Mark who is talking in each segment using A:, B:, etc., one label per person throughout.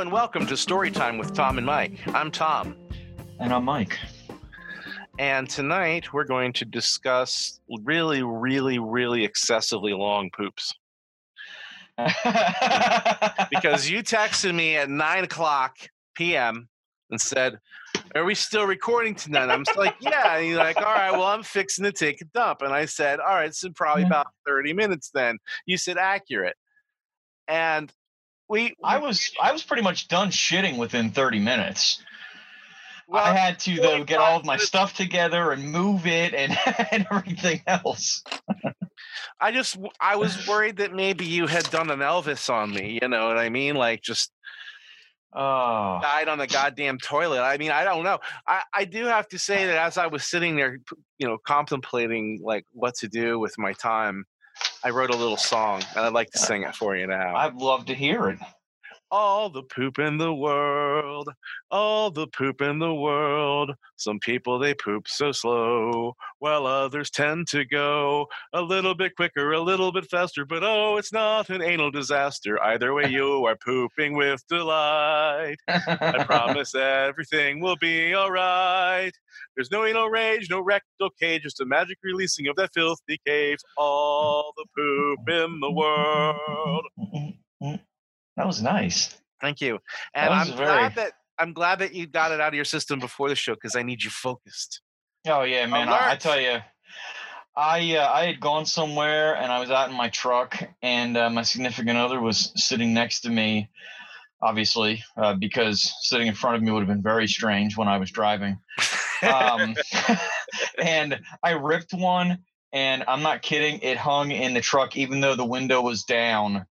A: and welcome to Storytime with Tom and Mike. I'm Tom,
B: And I'm Mike.
A: and tonight we're going to discuss really, really, really excessively long poops. Because you texted me at 9 o'clock p.m. and said, Are we still recording tonight? I'm like, Yeah. And you're like, All right, well, I'm fixing to take a dump. And I said, All right, so probably about 30 minutes then. You said accurate. And we,
B: I was I was pretty much done shitting within 30 minutes.
A: well,
B: I had to though get all of my stuff together and move it and, and everything else.
A: I just I was worried that maybe you had done an Elvis on me. You know what I mean? Like just
B: Oh,
A: died on the goddamn toilet. I mean, I don't know. I I do have to say that as I was sitting there, you know, contemplating like what to do with my time, I wrote a little song, and I'd like to sing it for you now.
B: I'd love to hear it.
A: All the poop in the world, all the poop in the world. Some people they poop so slow, while others tend to go a little bit quicker, a little bit faster. But oh, it's not an anal disaster. Either way, you are pooping with delight. I promise everything will be all right. There's no anal rage, no rectal cage, just a magic releasing of that filthy caves. All the poop in the world.
B: That was nice.
A: Thank you. And I'm
B: very-
A: glad that I'm glad that you got it out of your system before the show because I need you focused.
B: Oh yeah, man. I, I tell you, I uh, I had gone somewhere and I was out in my truck and uh, my significant other was sitting next to me, obviously, uh, because sitting in front of me would have been very strange when I was driving. Um, and I ripped one, and I'm not kidding. It hung in the truck, even though the window was down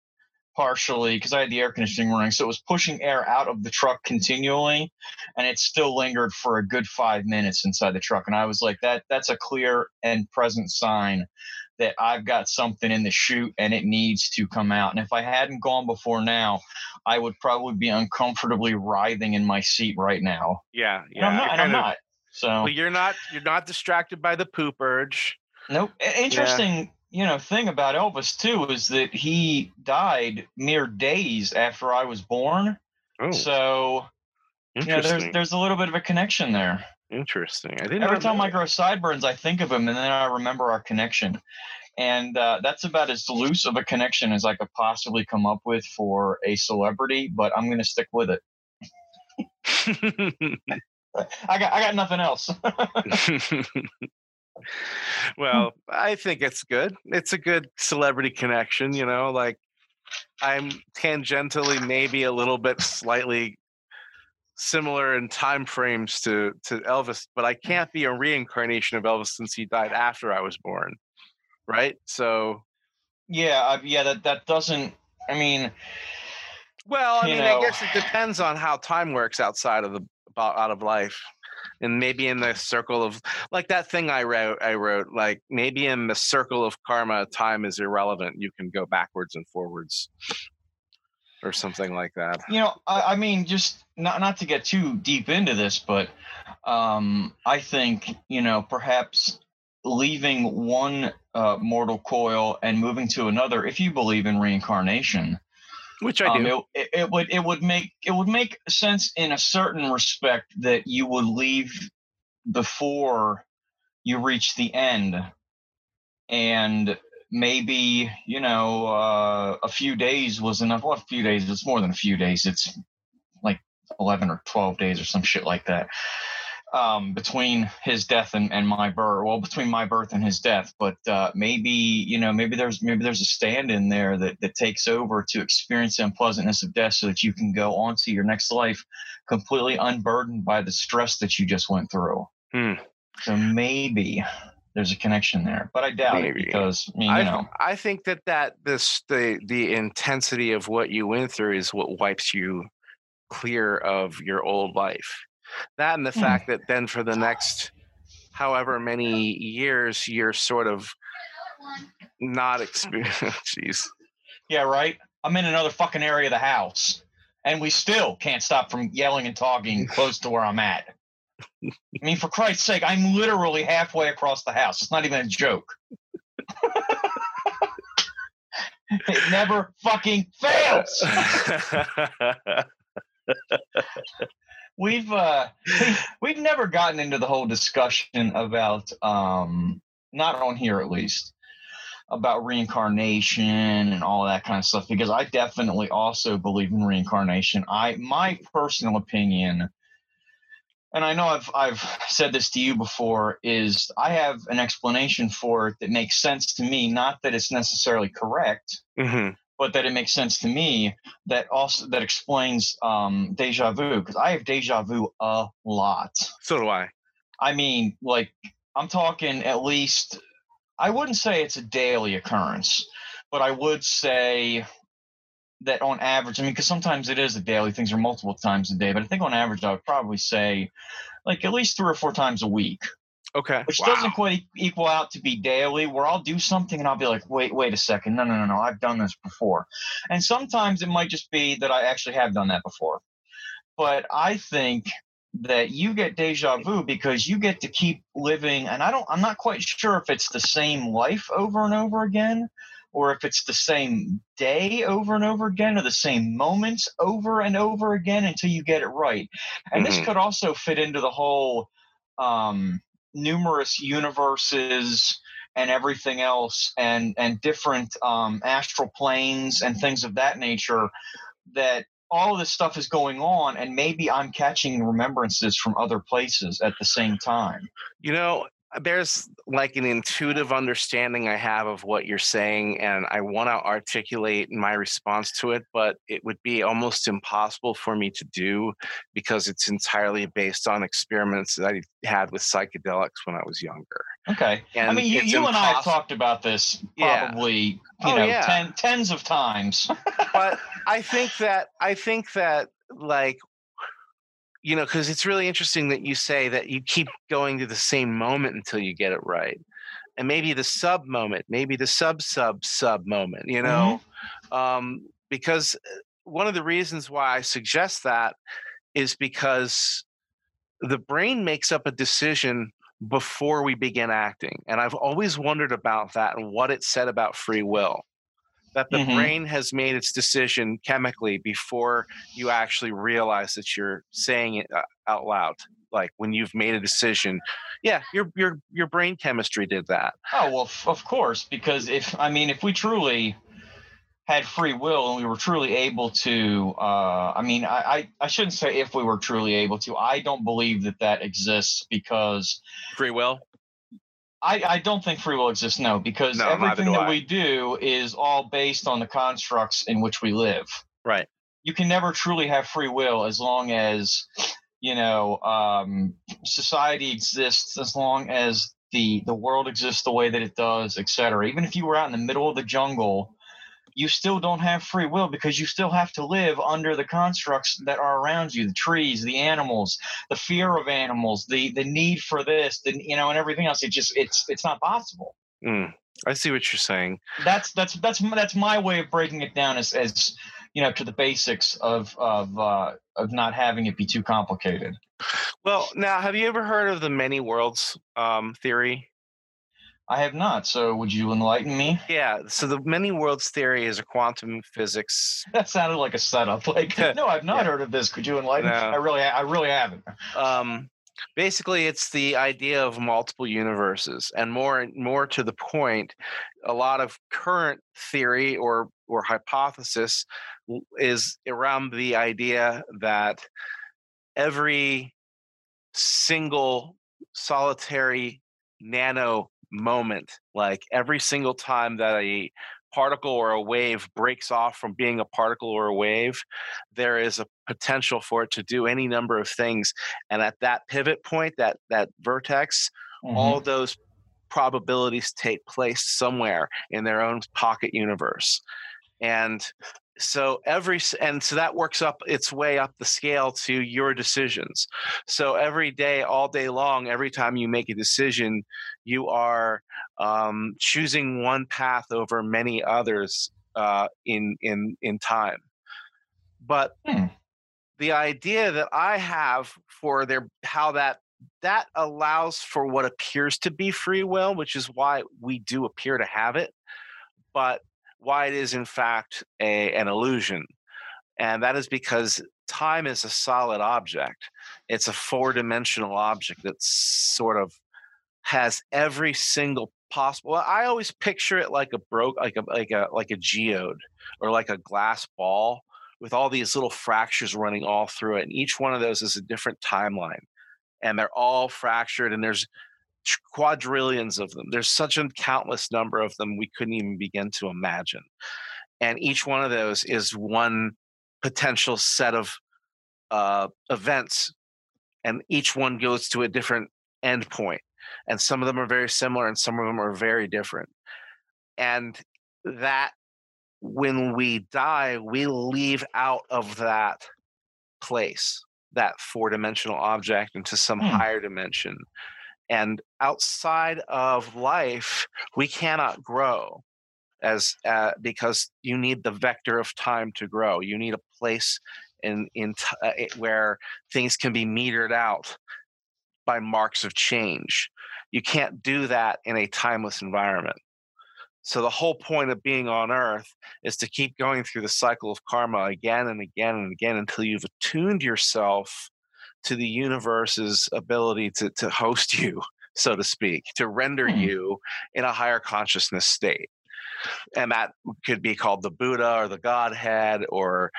B: partially because I had the air conditioning running. So it was pushing air out of the truck continually, and it still lingered for a good five minutes inside the truck. And I was like, that that's a clear and present sign that I've got something in the chute and it needs to come out. And if I hadn't gone before now, I would probably be uncomfortably writhing in my seat right now.
A: yeah,
B: And
A: yeah.
B: I'm not.
A: you're
B: And I'm
A: of-
B: not. So
A: Well, you're not you're not distracted by the poop urge.
B: Nope. Interesting, you know, thing about Elvis too is that he died mere days after I was born.
A: Oh,
B: So you know, there's there's a little bit of a connection there.
A: interesting. I didn't.
B: Every time I grow sideburns, I think of him, and then I remember our connection. And uh, that's about as loose of a connection as I could possibly come up with for a celebrity. But I'm going to stick with it. I got I got nothing else.
A: well, I think it's good. It's a good celebrity connection, you know, like I'm tangentially maybe a little bit slightly similar in time frames to to Elvis, but I can't be a reincarnation of Elvis since he died after I was born. Right? So,
B: yeah, I, yeah. That that doesn't. I mean,
A: well, I mean, I guess it depends on how time works outside of the about out of life. And maybe in the circle of like that thing I wrote, I wrote like maybe in the circle of karma, time is irrelevant. You can go backwards and forwards, or something like that.
B: you know I, I mean just not not to get too deep into this but um i think you know perhaps leaving one uh, mortal coil and moving to another if you believe in reincarnation
A: Which I
B: um,
A: do.
B: it, it, it would it would make it would make sense in a certain respect that you would leave before you reach the end. And maybe you know uh, a few days was enough. Well a few days it's more than a few days. It's like 11 or 12 days or some shit like that um, between his death and, and my birth well between my birth and his death but uh, maybe you know maybe there's maybe there's a stand in there that, that takes over to experience the unpleasantness of death so that you can go on to your next life completely unburdened by the stress that you just went through
A: Hmm.
B: so maybe there's a connection there, but I doubt
A: Maybe.
B: it because I mean, you
A: I,
B: know,
A: I think that that this the the intensity of what you went through is what wipes you clear of your old life. That and the
B: Hmm.
A: fact that then for the next however many years you're sort of not experience. Jeez.
B: yeah, right. I'm in another fucking area of the house, and we still can't stop from yelling and talking close to where I'm at. I mean, for Christ's sake, I'm literally halfway across the house. It's not even a joke. it never fucking fails. we've uh we've never gotten into the whole discussion about um not on here at least about reincarnation and all that kind of stuff because I definitely also believe in reincarnation. I my personal opinion and I know I've I've said this to you before is I have an explanation for it that makes sense to me not that it's necessarily correct
A: hmm
B: but that it makes sense to me that also that explains um, deja vu because I have deja vu a lot.
A: So do I.
B: I mean, like I'm talking at least. I wouldn't say it's a daily occurrence, but I would say that on average. I mean, because sometimes it is a daily. Things are multiple times a day, but I think on average, I would probably say like at least three or four times a week
A: Okay.
B: which
A: Wow.
B: doesn't quite equal out to be daily where i'll do something and i'll be like wait wait a second no no no no i've done this before and sometimes it might just be that i actually have done that before but i think that you get deja vu because you get to keep living and i don't i'm not quite sure if it's the same life over and over again or if it's the same day over and over again or the same moments over and over again until you get it right and this
A: Mhm.
B: could also fit into the whole um numerous universes and everything else and and different um, astral planes and things of that nature that all of this stuff is going on and maybe i'm catching remembrances from other places at the same time.
A: You know, Uh, there's like an intuitive understanding I have of what you're saying, and I want to articulate my response to it, but it would be almost impossible for me to do because it's entirely based on experiments that I had with psychedelics when I was younger.
B: okay
A: And
B: i mean you, you and i have talked about this
A: Yeah.
B: probably you
A: Oh,
B: know
A: yeah.
B: ten, tens of times
A: but I think that I think that like you know because it's really interesting that you say that you keep going to the same moment until you get it right and maybe the sub moment maybe the sub sub sub moment you know? Um, because uh, one of the reasons why i suggest that is because the brain makes up a decision before we begin acting and i've always wondered about that and what it said about free will that the
B: Mhm.
A: brain has made its decision chemically before you actually realize that you're saying it uh, out loud like when you've made a decision yeah your your your brain chemistry did that
B: Oh well, f- of course, because if I mean, if we truly had free will and we were truly able to, uh, I mean, I, I I shouldn't say if we were truly able to. I don't believe that that exists because
A: free will
B: I I don't think free will exists. No, because
A: No,
B: everything that
A: I.
B: we do is all based on the constructs in which we live.
A: right
B: you can never truly have free will as long as you know um, society exists as long as the the world exists the way that it does etc even if you were out in the middle of the jungle you still don't have free will because you still have to live under the constructs that are around you the trees the animals the fear of animals the the need for this the you know and everything else it just it's it's not possible
A: Mm, i see what you're saying
B: that's that's that's that's my way of breaking it down as as you know to the basics of of uh, of not having it be too complicated.
A: Well, now, have you ever heard of the many worlds um, theory?
B: I have not. So would you enlighten me?
A: Yeah. So the many worlds theory is a quantum physics.
B: That sounded like a setup. Like no, I've not
A: Yeah.
B: heard of this. Could you enlighten? me? I really I really haven't.
A: Um, basically, it's the idea of multiple universes, and more more to the point, a lot of current theory or or hypothesis is around the idea that every single solitary nano moment, like every single time that a particle or a wave breaks off from being a particle or a wave, there is a potential for it to do any number of things. And at that pivot point, that that vertex,
B: Mhm.
A: all those probabilities take place somewhere in their own pocket universe. And so every and so that works up its way up the scale to your decisions. So every day, all day long, every time you make a decision, you are um, choosing one path over many others uh, in in in time. But
B: Hmm.
A: the idea that I have for their how that that allows for what appears to be free will, which is why we do appear to have it, but why it is in fact a, an illusion. And that is because time is a solid object. It's a four dimensional object that sort of has every single possible. I always picture it like a broke, like a like a like a geode or like a glass ball with all these little fractures running all through it, and each one of those is a different timeline, and they're all fractured, and there's quadrillions of them. There's such a countless number of them we couldn't even begin to imagine, and each one of those is one potential set of uh, events, and each one goes to a different endpoint and some of them are very similar and some of them are very different and that when we die we leave out of that place that four dimensional object into some hmm. higher dimension and outside of life we cannot grow as uh, because you need the vector of time to grow you need a place in in t- uh, where things can be metered out by marks of change. You can't do that in a timeless environment. So the whole point of being on earth is to keep going through the cycle of karma again and again and again until you've attuned yourself to the universe's ability to, to host you, so to speak, to render mm-hmm. you in a higher consciousness state. And that could be called the Buddha or the Godhead or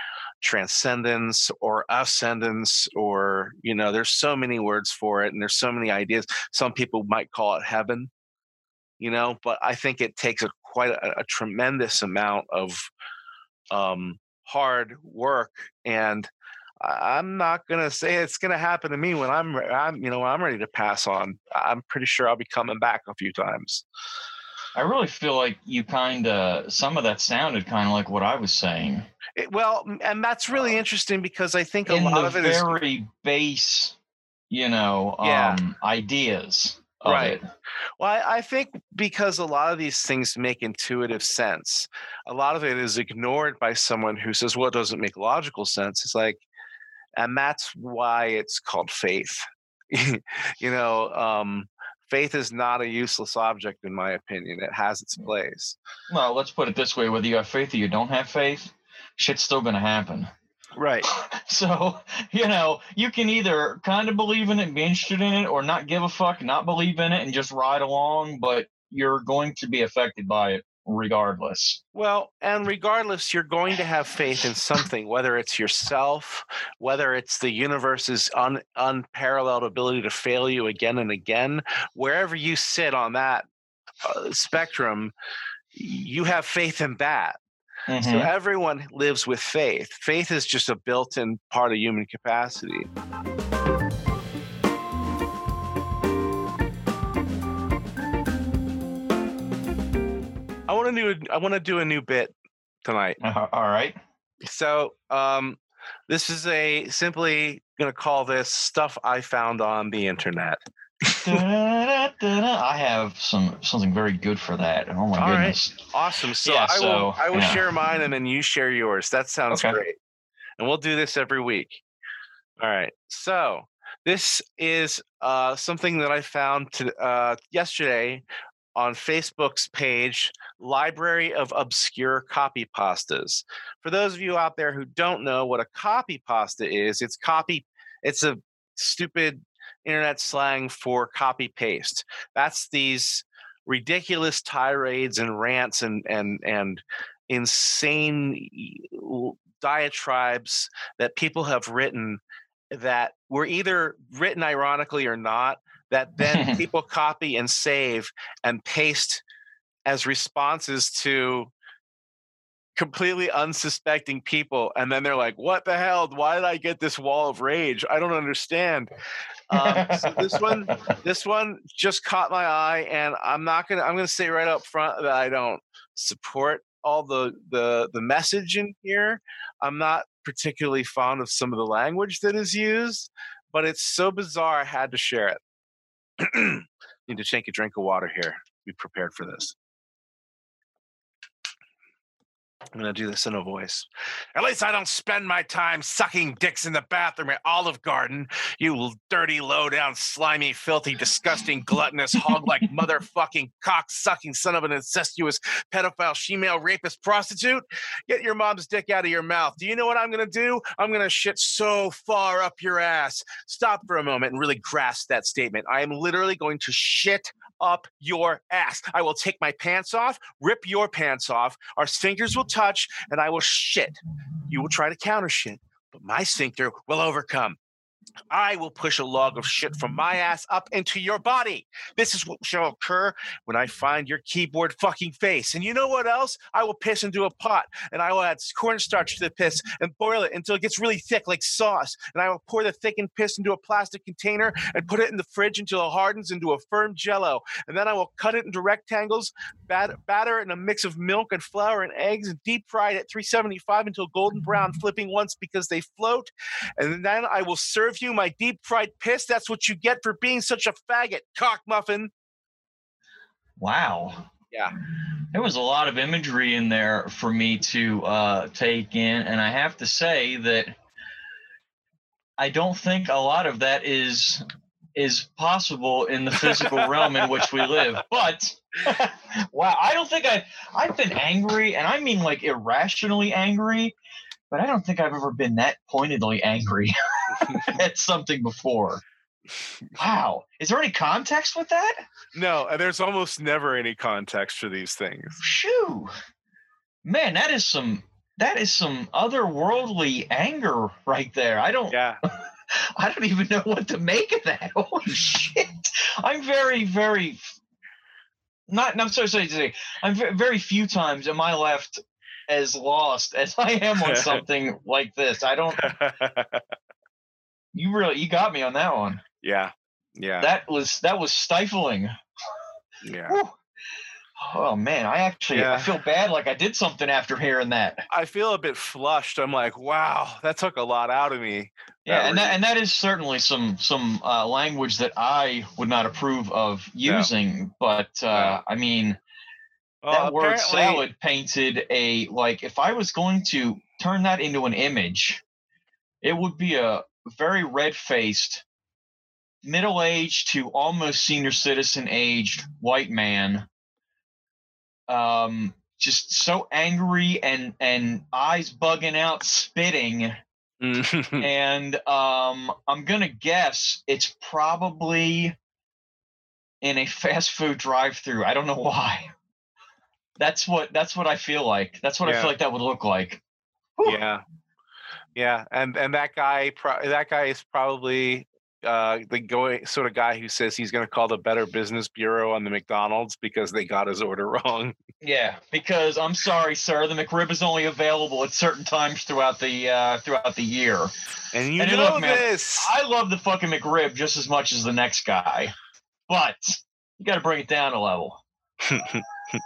A: transcendence or ascendance or you know there's so many words for it and there's so many ideas some people might call it heaven you know but i think it takes a quite a, a tremendous amount of um, hard work and i'm not going to say it's going to happen to me when i'm i'm you know i'm ready to pass on i'm pretty sure i'll be coming back a few times
B: I really feel like you kind of some of that sounded kind of like what I was saying.
A: It, well, and that's really uh, interesting because I think a
B: In
A: lot of it
B: is very base, you know, yeah. um, ideas. right. It.
A: Well, I, I think because a lot of these things make intuitive sense, a lot of it is ignored by someone who says, "Well, it doesn't make logical sense." It's like, and that's why it's called faith. you know, um, faith is not a useless object in my opinion it has its place.
B: Well let's put it this way whether you have faith or you don't have faith shit's still going to happen.
A: Right.
B: So you know you can either kind of believe in it be interested in it or not give a fuck not believe in it and just ride along but you're going to be affected by it regardless.
A: Well, and regardless, you're going to have faith in something, whether it's yourself, whether it's the universe's un, unparalleled ability to fail you again and again. Wherever you sit on that uh, spectrum, you have faith in that. Mm-hmm. So everyone lives with faith. Faith is just a built in part of human capacity. Want to do I want to do a new bit tonight.
B: Uh, all right.
A: So, um, this is a simply going to call this stuff I found on the internet.
B: I have some something very good for that. Oh my All goodness!
A: Right. Awesome. So yeah, I will I will yeah. share mine and then you share yours. That sounds okay. great. And we'll do this every week. All right. So this is uh, something that I found to, uh, yesterday on Facebook's page, Library of Obscure Copy Pastas. For those of you out there who don't know what a copy pasta is, it's copy, it's a stupid internet slang for copy paste. That's these ridiculous tirades and rants and and and insane diatribes that people have written that were either written ironically or not that then people copy and save and paste as responses to completely unsuspecting people and then they're like what the hell? Why did i get this wall of rage? I don't understand. Um, so this one this one just caught my eye and i'm not gonna i'm gonna say right up front that i don't support all the the the message in here. I'm not particularly fond of some of the language that is used but it's so bizarre i had to share it Need to take a drink of water here. Be prepared for this. I'm gonna do this in a voice. At least I don't spend my time sucking dicks in the bathroom at Olive Garden. You dirty, low down, slimy, filthy, disgusting, gluttonous, hog like motherfucking cock sucking son of an incestuous pedophile, female rapist prostitute. Get your mom's dick out of your mouth. Do you know what I'm gonna do? I'm gonna shit so far up your ass. Stop for a moment and really grasp that statement. I am literally going to shit up your ass. I will take my pants off, rip your pants off. Our sphincters will touch, and I will shit. You will try to counter shit, but my sphincter will overcome. I will push a log of shit from my ass up into your body. This is what shall occur when I find your keyboard fucking face. And you know what else? I will piss into a pot and I will add cornstarch to the piss and boil it until it gets really thick like sauce. And I will pour the thickened piss into a plastic container and put it in the fridge until it hardens into a firm jello. And then I will cut it into rectangles, bat- batter it in a mix of milk and flour and eggs, and deep fry it at 375 until golden brown, flipping once because they float. And then I will serve you my deep fried piss. That's what you get for being such a faggot, cock muffin.
B: Wow.
A: Yeah.
B: There was a lot of imagery in there for me to uh, take in, and I have to say that I don't think a lot of that is is possible in the physical realm in which we live. But wow, I don't think I I've been angry, and I mean like irrationally angry, but I don't think I've ever been that pointedly angry at something before. Wow. Is there any context with that?
A: No, uh, there's almost never any context for these things.
B: Shoo. Man, that is some that is some otherworldly anger right there. I don't
A: Yeah.
B: I don't even know what to make of that. Holy shit. I'm very, very not I'm so sorry to say, I'm very few times am I left as lost as I am on something like this. I don't you really you got me on that one.
A: yeah. Yeah.
B: That was that was stifling.
A: yeah.
B: Whew. Oh man, I actually I feel bad like I did something after hearing that.
A: I feel a bit flushed. I'm like, wow, that took a lot out of me.
B: Yeah,
A: That
B: and that and that is certainly some some uh, language that I would not approve of
A: Yeah.
B: using. But uh,
A: Yeah.
B: I mean, That word
A: apparently-
B: salad painted a like if I was going to turn that into an image, it would be a very red faced, middle aged to almost senior citizen aged white man. Um, just so angry and and eyes bugging out, spitting and um, I'm gonna guess it's probably in a fast food drive-through. I don't know why. That's what that's what I feel like. That's what I feel like that would look like. Whew.
A: yeah. Yeah. And and that guy pro- that guy is probably uh the going sort of guy who says he's going to call the Better Business Bureau on the McDonald's because they got his order wrong.
B: Yeah, because I'm sorry, sir, the McRib is only available at certain times throughout the uh, throughout the year.
A: And you
B: And
A: know
B: look, man,
A: this.
B: I love the fucking McRib just as much as the next guy, but you got to bring it down a level.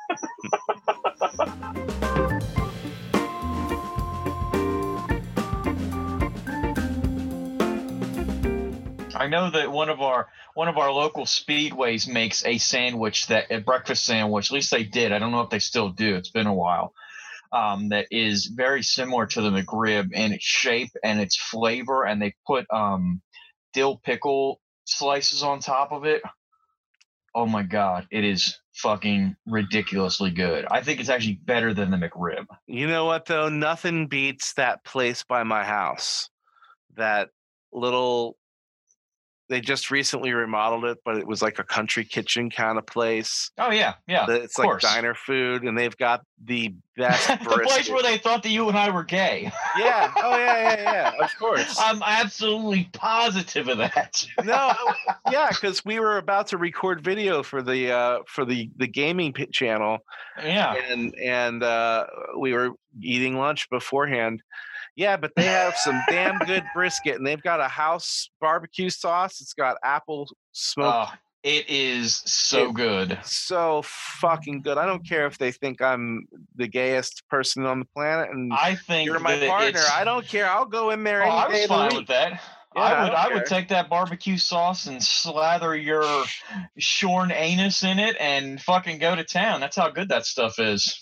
B: I know that one of our one of our local speedways makes a sandwich that a breakfast sandwich. At least they did. I don't know if they still do. It's been a while. Um, that is very similar to the McRib in its shape and its flavor, and they put um, dill pickle slices on top of it. Oh my god, it is fucking ridiculously good. I think it's actually better than the McRib.
A: You know what though? Nothing beats that place by my house. That little they just recently remodeled it, but it was like a country kitchen kind of place.
B: Oh yeah, yeah.
A: It's like
B: course.
A: diner food, and they've got the best
B: the place where they thought that you and I were gay.
A: yeah. Oh yeah, yeah, yeah. Of course.
B: I'm absolutely positive of that.
A: no, yeah, because we were about to record video for the uh, for the the gaming channel,
B: yeah.
A: and and uh, we were eating lunch beforehand. Yeah, but they have some damn good brisket, and they've got a house barbecue sauce. It's got apple smoked.
B: Oh, it is so
A: It-
B: good.
A: So fucking good. I don't care if they think I'm the gayest person on the planet, and
B: I think
A: you're my partner. I don't care. I'll go in there
B: Oh,
A: any
B: I was fine with that.
A: Yeah,
B: I
A: I
B: would
A: don't
B: I, would take that barbecue sauce and slather your shorn anus in it and fucking go to town. That's how good that stuff is.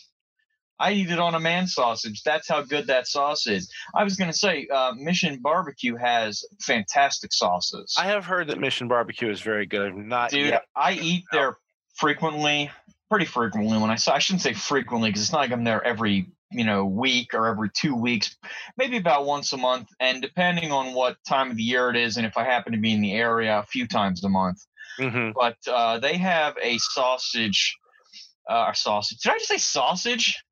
B: I eat it on a man sausage. That's how good that sauce is. I was gonna say, uh, Mission Barbecue has fantastic sauces.
A: I have heard that Mission Barbecue is very good. I've not
B: Dude,
A: yet.
B: I eat there frequently, pretty frequently. When I say I shouldn't say frequently because it's not like I'm there every you know week or every two weeks, maybe about once a month, and depending on what time of the year it is, and if I happen to be in the area, a few times a month.
A: Mhm.
B: But uh, they have a sausage, uh, sausage. Did I just say sausage?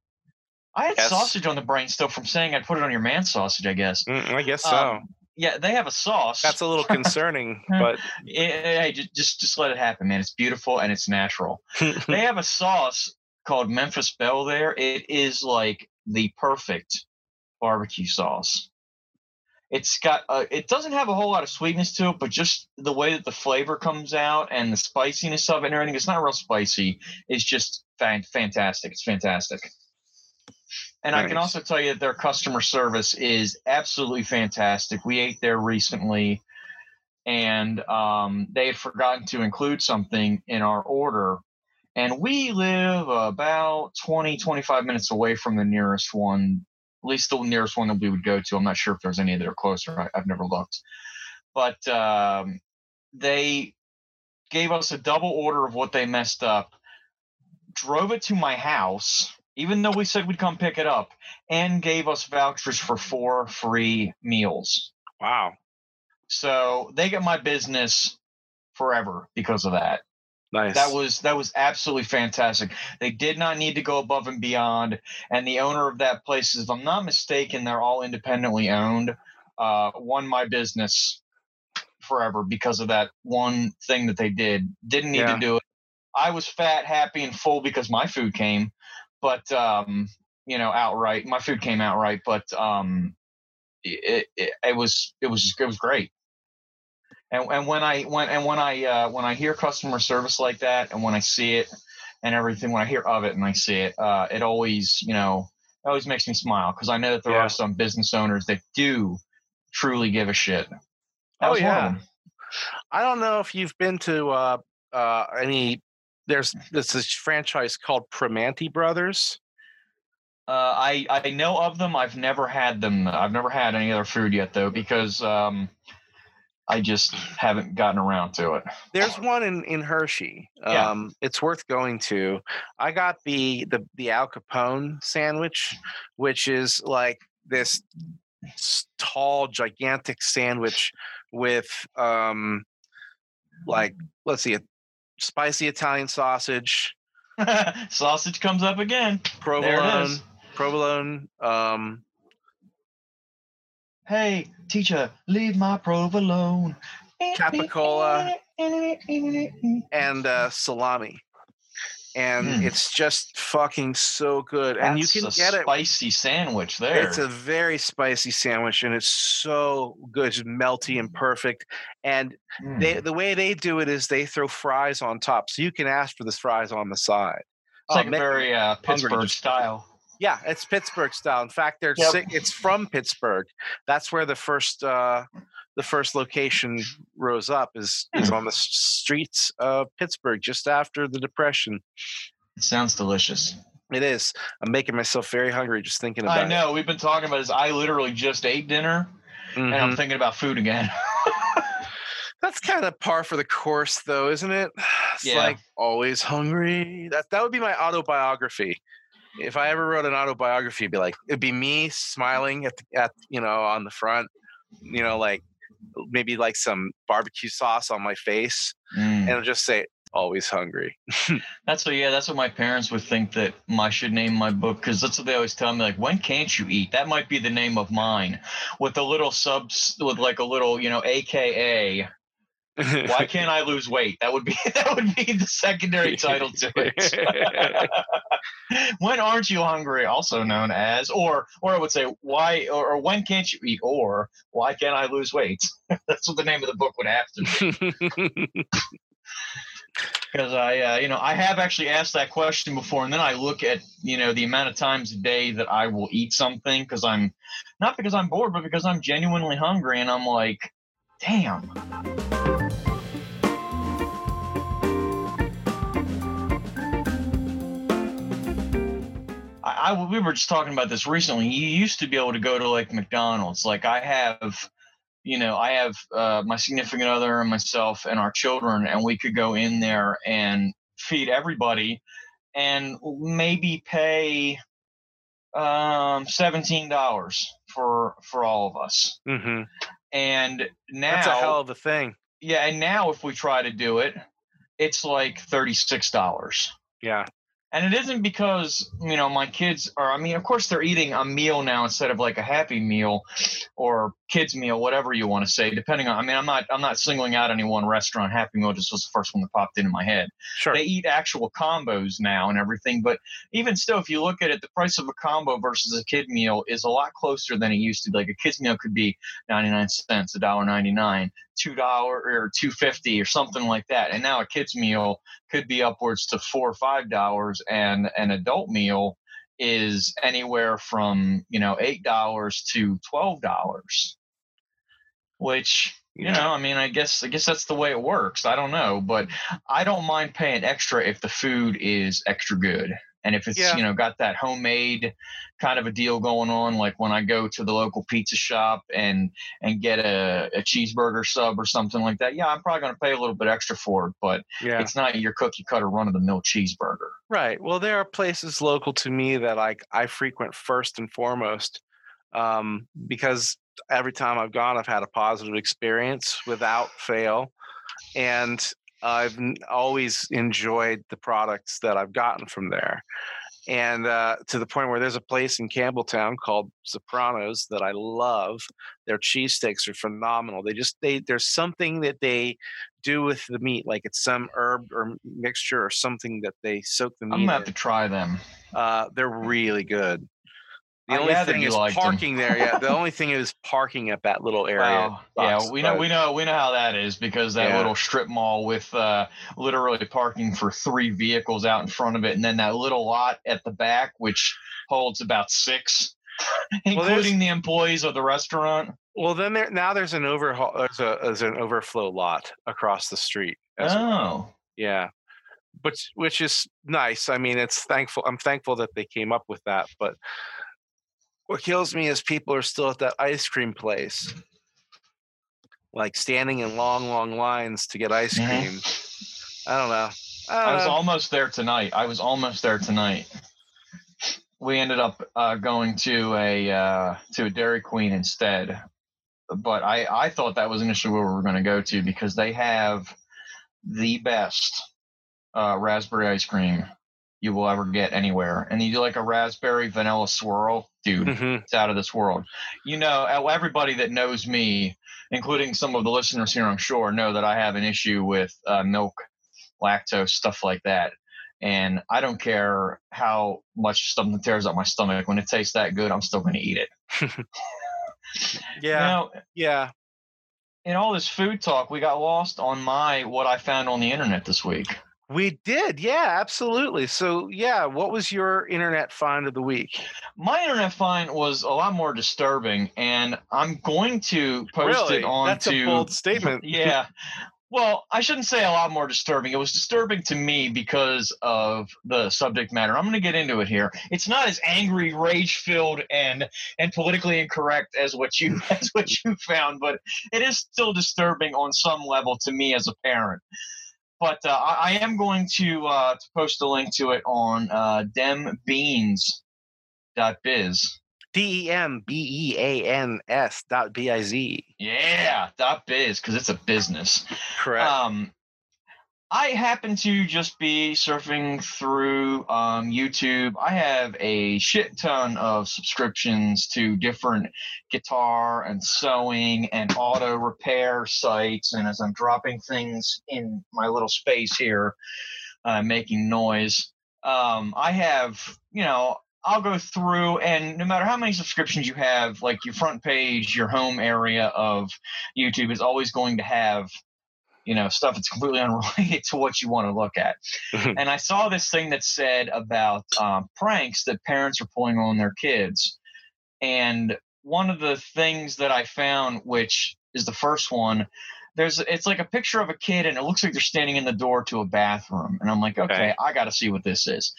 B: I had
A: Yes.
B: sausage on the brain still from saying I'd put it on your man sausage. I guess.
A: Mm, I guess so.
B: Um, yeah, they have a sauce.
A: That's a little concerning, but
B: hey, ju- just just let it happen, man. It's beautiful and it's natural. they have a sauce called Memphis Belle there. It is like the perfect barbecue sauce. It's got uh, it doesn't have a whole lot of sweetness to it, but just the way that the flavor comes out and the spiciness of it and everything. It's not real spicy. It's just fan- fantastic. It's fantastic. And I can also tell you that their customer service is absolutely fantastic. We ate there recently and um, they had forgotten to include something in our order. And we live about 20, 25 minutes away from the nearest one, at least the nearest one that we would go to. I'm not sure if there's any that are closer. I, I've never looked. But um, they gave us a double order of what they messed up, drove it to my house, even though we said we'd come pick it up, and gave us vouchers for four free meals.
A: wow,
B: So they get my business forever because of that.
A: nice.
B: That was that was absolutely fantastic. They did not need to go above and beyond. And the owner of that place, is, if I'm not mistaken, they're all independently owned. Uh, won my business forever because of that one thing that they did. Didn't need
A: Yeah.
B: to do it. I was fat, happy, and full because my food came, but um, you know, outright. My food came outright, but um, it, it, it was it was it was great. And, and when I when and when I uh, when I hear customer service like that, and when I see it and everything, when I hear of it and I see it, uh, it always you know it always makes me smile because I know that there
A: Yeah.
B: are some business owners that do truly give a shit. That
A: Oh,
B: was one of
A: yeah.
B: them.
A: I don't know if you've been to uh, uh, any. There's this is franchise called Primanti Brothers.
B: Uh, I I know of them. I've never had them. I've never had any other food yet though because um, I just haven't gotten around to it.
A: There's one in in Hershey.
B: Yeah.
A: Um, it's worth going to. I got the the the Al Capone sandwich, which is like this tall, gigantic sandwich with um, like let's see, a spicy Italian sausage,
B: Sausage comes up again.
A: Provolone, provolone, um,
B: Hey, teacher, leave my provolone.
A: Capicola. and uh, salami. And
B: Mm.
A: it's just fucking so good. and you can get it.
B: spicy sandwich there.
A: It's a very spicy sandwich, and it's so good, just melty and perfect. And
B: Mm.
A: they, the way they do it is they throw fries on top, so you can ask for the fries on the side.
B: it's like
A: oh, man,
B: very uh, Pittsburgh style.
A: Yeah, it's Pittsburgh style. In fact, they're
B: Yep.
A: it's from Pittsburgh. That's where the first uh, the first location rose up is is on the streets of Pittsburgh just after the Depression.
B: It sounds delicious.
A: It is. I'm making myself very hungry just thinking about it.
B: I know. We've been talking about this. I literally just ate dinner,
A: it.
B: and I'm
A: Mhm.
B: thinking about food again.
A: That's kind of par for the course, though, isn't it? It's
B: Yeah.
A: like always hungry. That that would be my autobiography. If I ever wrote an autobiography, it'd be like it'd be me smiling at the, at you know on the front, you know, like maybe like some barbecue sauce on my face,
B: Mm.
A: and it'll just say always hungry.
B: That's what. Yeah, that's what my parents would think that I should name my book because that's what they always tell me. Like, when can't you eat? That might be the name of mine, with a little subs, with like a little, you know, AKA. Why can't I lose weight? That would be that would be the secondary title to it. when aren't you hungry? Also known as, or or I would say, why or, or when can't you eat? Or why can't I lose weight? That's what the name of the book would have to be. because I, uh, you know, I have actually asked that question before, and then I look at, you know, the amount of times a day that I will eat something because I'm not because I'm bored, but because I'm genuinely hungry, and I'm like, damn. I, I we were just talking about this recently. You used to be able to go to like McDonald's. Like I have, you know, I have uh, my significant other and myself and our children, and we could go in there and feed everybody, and maybe pay um seventeen dollars for for all of us.
A: Mm-hmm.
B: And now
A: That's a hell of a thing.
B: yeah, and now if we try to do it, it's like thirty six dollars.
A: Yeah.
B: And it isn't because, you know, my kids are, I mean, of course they're eating a meal now instead of like a happy meal or kids meal, whatever you want to say, depending on, I mean, I'm not, I'm not singling out any one restaurant. Happy meal just was the first one that popped into my head.
A: Sure.
B: They eat actual combos now and everything. But even still, if you look at it, the price of a combo versus a kid meal is a lot closer than it used to be. Like a kid's meal could be 99 cents, a dollar 99, two dollar or 250 or something like that. And now a kid's meal could be upwards to four or five dollars and an adult meal is anywhere from you know eight dollars to twelve dollars. Which you know i mean i guess i guess that's the way it works. I don't know but i don't mind paying extra if the food is extra good and if it's
A: Yeah.
B: you know got that homemade kind of a deal going on like when i go to the local pizza shop and and get a, a cheeseburger sub or something like that yeah i'm probably going to pay a little bit extra for it but
A: Yeah.
B: it's not your cookie cutter run of the mill cheeseburger
A: Right. Well, there are places local to me that like I frequent first and foremost, um, because every time I've gone, I've had a positive experience without fail, and I've always enjoyed the products that I've gotten from there. And uh, to the point where there's a place in Campbelltown called Sopranos that I love. Their cheesesteaks are phenomenal. They just they there's something that they do with the meat, like it's some herb or mixture or something that they soak the meat.
B: i'm going to have to try them
A: Uh, they're really good. The
B: I
A: only thing is parking there. Yeah, the only thing is parking at that little area.
B: Well, yeah, we know
A: but-
B: we know we know how that is because that
A: Yeah.
B: little strip mall with uh, literally parking for three vehicles out in front of it, and then that little lot at the back which holds about six,
A: there's-
B: including the employees of the restaurant.
A: Well, then there now there's an overhaul. There's a there's an overflow lot across the street. as well.
B: Oh,
A: Yeah, but which is nice. I mean, it's thankful. I'm thankful that they came up with that. But what kills me is people are still at that ice cream place, like standing in long, long lines to get ice
B: Mhm.
A: cream. I don't know. I,
B: I
A: don't
B: was
A: know.
B: almost there tonight. I was almost there tonight. We ended up uh, going to a uh, to a Dairy Queen instead, but I I thought that was initially where we were going to go to because they have the best uh, raspberry ice cream you will ever get anywhere, and you do like a raspberry vanilla swirl, dude.
A: Mhm.
B: It's out of this world. You know, uh, everybody that knows me, including some of the listeners here, I'm sure, know that I have an issue with uh, milk, lactose, stuff like that. And I don't care how much something tears up my stomach. When it tastes that good, I'm still going to eat it.
A: Yeah,
B: Now,
A: yeah.
B: in all this food talk, we got lost on my what I found on the internet this week.
A: We did. Yeah, absolutely. So, yeah, what was your internet find of the week?
B: My internet find was a lot more disturbing, and I'm going to post
A: really?
B: it on
A: That's
B: to
A: a bold statement.
B: yeah. Well, I shouldn't say a lot more disturbing. It was disturbing to me because of the subject matter. I'm going to get into it here. It's not as angry, rage-filled, and and politically incorrect as what you as what you found, but it is still disturbing on some level to me as a parent. But uh, I, I am going to uh, to post a link to it on uh, dembeans.biz.
A: D E M B E A N S dot B I Z.
B: Yeah, dot biz because it's a business.
A: Correct.
B: Um, I happen to just be surfing through um, YouTube. I have a shit ton of subscriptions to different guitar and sewing and auto repair sites. And as I'm dropping things in my little space here, uh, making noise, um, I have, you know, I'll go through and no matter how many subscriptions you have, like your front page, your home area of YouTube is always going to have you know stuff that's completely unrelated to what you want to look at. And i saw this thing that said about um, pranks that parents are pulling on their kids. And one of the things that i found which is the first one there's it's like a picture of a kid and it looks like they're standing in the door to a bathroom. And i'm like okay,
A: Okay.
B: i gotta see what this is.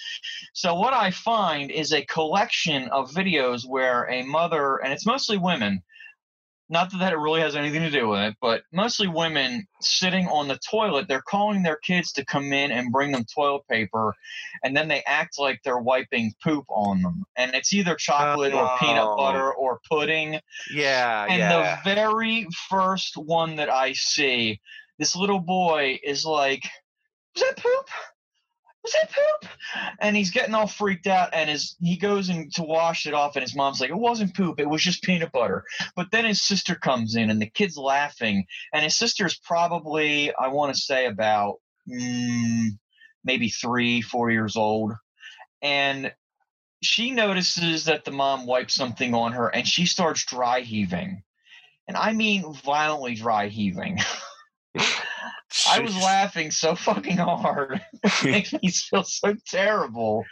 B: So what i find is a collection of videos where a mother and it's mostly women not that it really has anything to do with it but mostly women sitting on the toilet they're calling their kids to come in and bring them toilet paper and then they act like they're wiping poop on them and it's either chocolate or peanut
A: Oh.
B: butter or pudding
A: Yeah,
B: and
A: yeah.
B: the very first one that I see, this little boy is like, "Was that poop? Was that poop?" And he's getting all freaked out, and his he goes in to wash it off, and his mom's like, "It wasn't poop. It was just peanut butter." But then his sister comes in, and the kid's laughing, and his sister's probably, I want to say, about mm, maybe three, four years old, and she notices that the mom wipes something on her and she starts dry heaving. And I mean violently dry heaving. I was laughing so fucking hard. it makes me feel so terrible.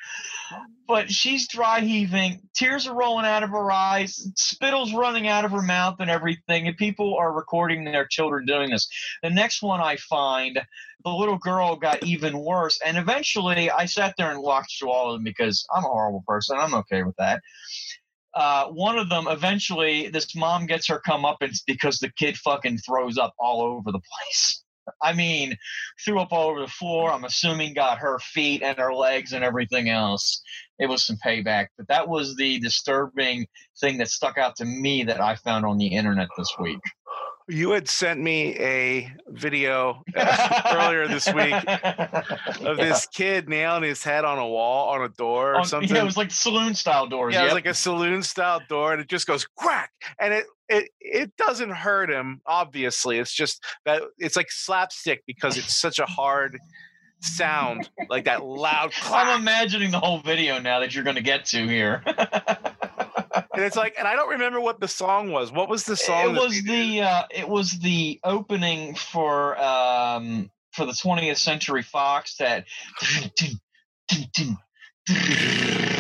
B: But she's dry heaving, tears are rolling out of her eyes, spittle's running out of her mouth and everything, and people are recording their children doing this. The next one I find, the little girl got even worse. And eventually I sat there and watched all of them because I'm a horrible person. I'm okay with that. Uh, one of them, eventually, this mom gets her comeuppance because the kid fucking throws up all over the place. I mean, threw up all over the floor. I'm assuming got her feet and her legs and everything else. It was some payback, but that was the disturbing thing that stuck out to me that I found on the internet this week.
A: You had sent me a video earlier this week of this kid nailing his head on a wall on a door or
B: On-
A: something.
B: Yeah, it was like saloon style doors.
A: Yeah, it was like a saloon style door, and it just goes crack, and it it it doesn't hurt him. Obviously, it's just that it's like slapstick because it's such a hard sound, like that loud
B: I'm imagining the whole video now that you're going to get to here.
A: And it's like, and I don't remember what the song was. What was the song?
B: it was the uh, it was the opening for um, for the 20th Century Fox that.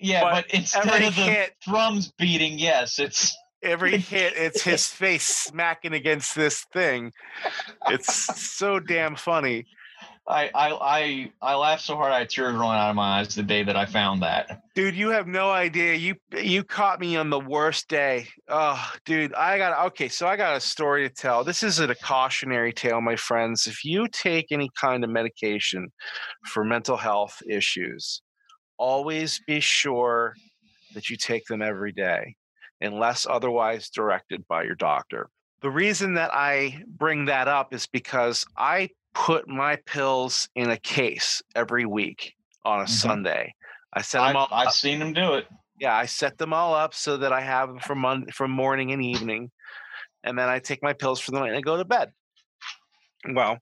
B: yeah,
A: But
B: but instead of the drums beating, yes, it's
A: every hit, it's his face smacking against this thing. It's so damn funny.
B: I I I, I laughed so hard I had tears rolling out of my eyes the day that I found that.
A: Dude, you have no idea. You you caught me on the worst day. Oh, dude, I got okay. So I got a story to tell. This isn't a cautionary tale, my friends. If you take any kind of medication for mental health issues, always be sure that you take them every day, unless otherwise directed by your doctor. The reason that I bring that up is because I put my pills in a case every week on a
B: Mhm.
A: Sunday. I set them
B: I've,
A: all
B: I've
A: up.
B: seen him do it.
A: Yeah, I set them all up so that I have them from mon- from morning and evening, and then I take my pills for the night and I go to bed. Well,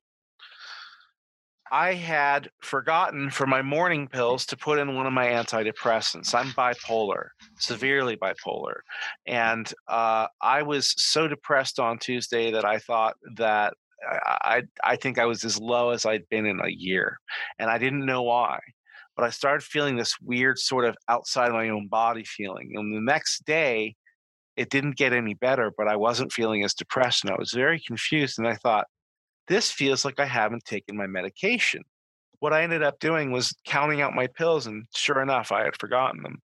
A: I had forgotten for my morning pills to put in one of my antidepressants. I'm bipolar, severely bipolar, and uh, I was so depressed on Tuesday that I thought that I, I I think I was as low as I'd been in a year, and I didn't know why but I started feeling this weird sort of outside my own body feeling. And the next day, it didn't get any better, but I wasn't feeling as depressed. And I was very confused. And I thought, this feels like I haven't taken my medication. What I ended up doing was counting out my pills, and sure enough, I had forgotten them.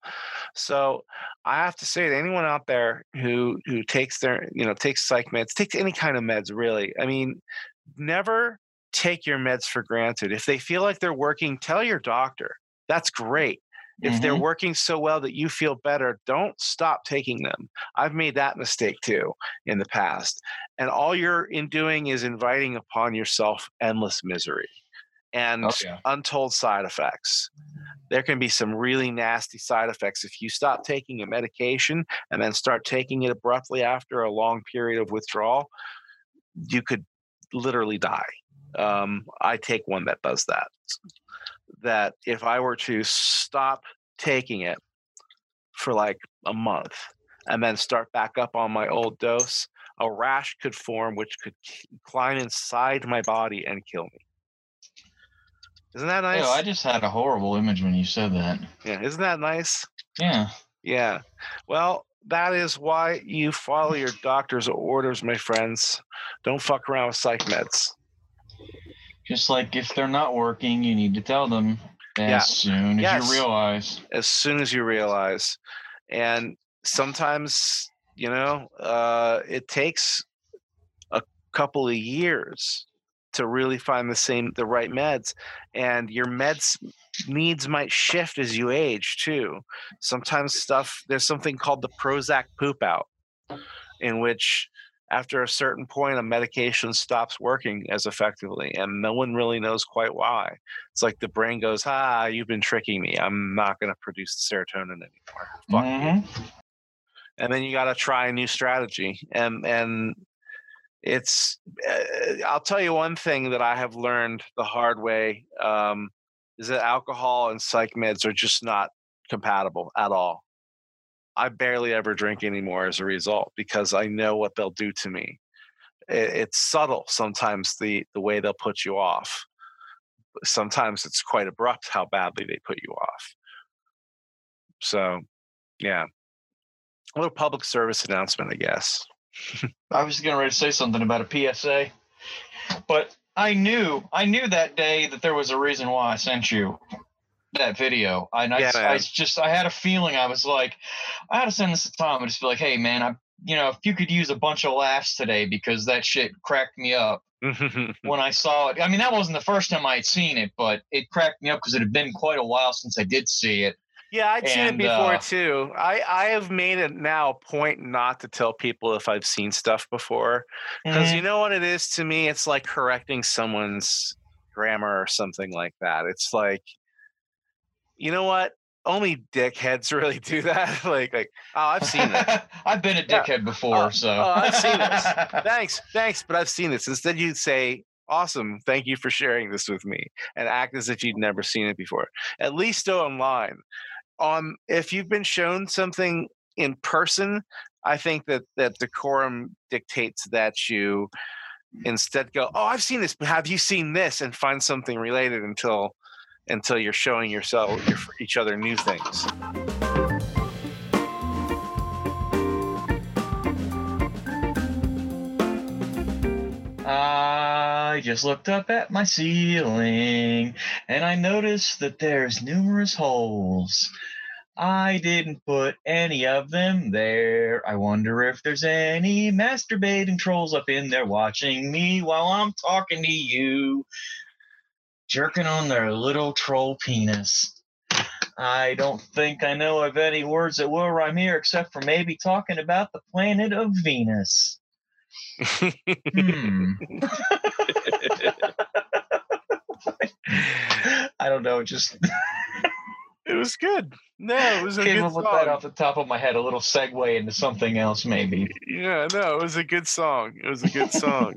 A: So I have to say to anyone out there who who takes their you know takes psych meds, takes any kind of meds, really. I mean, never take your meds for granted. If they feel like they're working, tell your doctor. That's great. If they're
B: Mhm.
A: working so well that you feel better, don't stop taking them. I've made that mistake too in the past. And all you're in doing is inviting upon yourself endless misery and
B: Oh, yeah.
A: untold side effects. There can be some really nasty side effects if you stop taking a medication and then start taking it abruptly after a long period of withdrawal. You could literally die. Um, I take one that does that. That if I were to stop taking it for like a month and then start back up on my old dose, a rash could form which could climb inside my body and kill me. Isn't that nice?
B: Ew, I just had a horrible image when you said that.
A: yeah, isn't that nice?
B: Yeah.
A: Yeah. Well, that is why you follow your doctor's orders, my friends. Don't fuck around with psych meds.
B: Just like if they're not working, you need to tell them as
A: Yeah.
B: soon as
A: Yes.
B: you realize.
A: as soon as you realize. And sometimes, you know, uh, it takes a couple of years to really find the same the right meds and your meds needs might shift as you age too sometimes stuff there's something called the prozac poop out in which after a certain point a medication stops working as effectively and no one really knows quite why it's like the brain goes ah you've been tricking me i'm not going to produce the serotonin anymore Fuck you."
B: Mhm.
A: and then you got to try a new strategy and and it's uh, i'll tell you one thing that i have learned the hard way um, is that alcohol and psych meds are just not compatible at all i barely ever drink anymore as a result because i know what they'll do to me. It, it's subtle sometimes the the way they'll put you off. Sometimes it's quite abrupt how badly they put you off. So yeah. A little public service announcement, I guess.
B: I was getting ready to say something about a PSA, but I knew I knew that day that there was a reason why I sent you that video. And I,
A: Yeah,
B: I
A: man.
B: just I had a feeling I was like, I had to send this to Tom and just be like, hey man, I you know if you could use a bunch of laughs today because that shit cracked me up when I saw it. I mean that wasn't the first time I had seen it, but it cracked me up because it had been quite a while since I did see it.
A: yeah, I'd seen it before
B: uh,
A: too. I, I have made it now a point not to tell people if I've seen stuff before. Because you know what it is to me? It's like correcting someone's grammar or something like that. It's like, you know what? Only dickheads really do that. like, like, oh, I've seen it.
B: I've been a
A: Yeah.
B: dickhead before,
A: Oh,
B: so
A: oh, I've seen this. thanks, thanks, but I've seen this. Instead, you'd say, awesome, thank you for sharing this with me, and act as if you'd never seen it before. At least online. Um, if you've been shown something in person, I think that that decorum dictates that you instead go, oh, I've seen this, but have you seen this? And find something related until until you're showing yourself your, each other new things.
B: I just looked up at my ceiling and I noticed that there's numerous holes. I didn't put any of them there. I wonder if there's any masturbating trolls up in there watching me while I'm talking to you, jerking on their little troll penis. I don't think I know of any words that will rhyme here except for maybe talking about the planet of Venus. Hmm. I don't know. Just
A: It was good. No, it was a
B: came
A: good
B: up with
A: song.
B: that off the top of my head. A little segue into something else, maybe.
A: Yeah, no, it was a good song. It was a good song.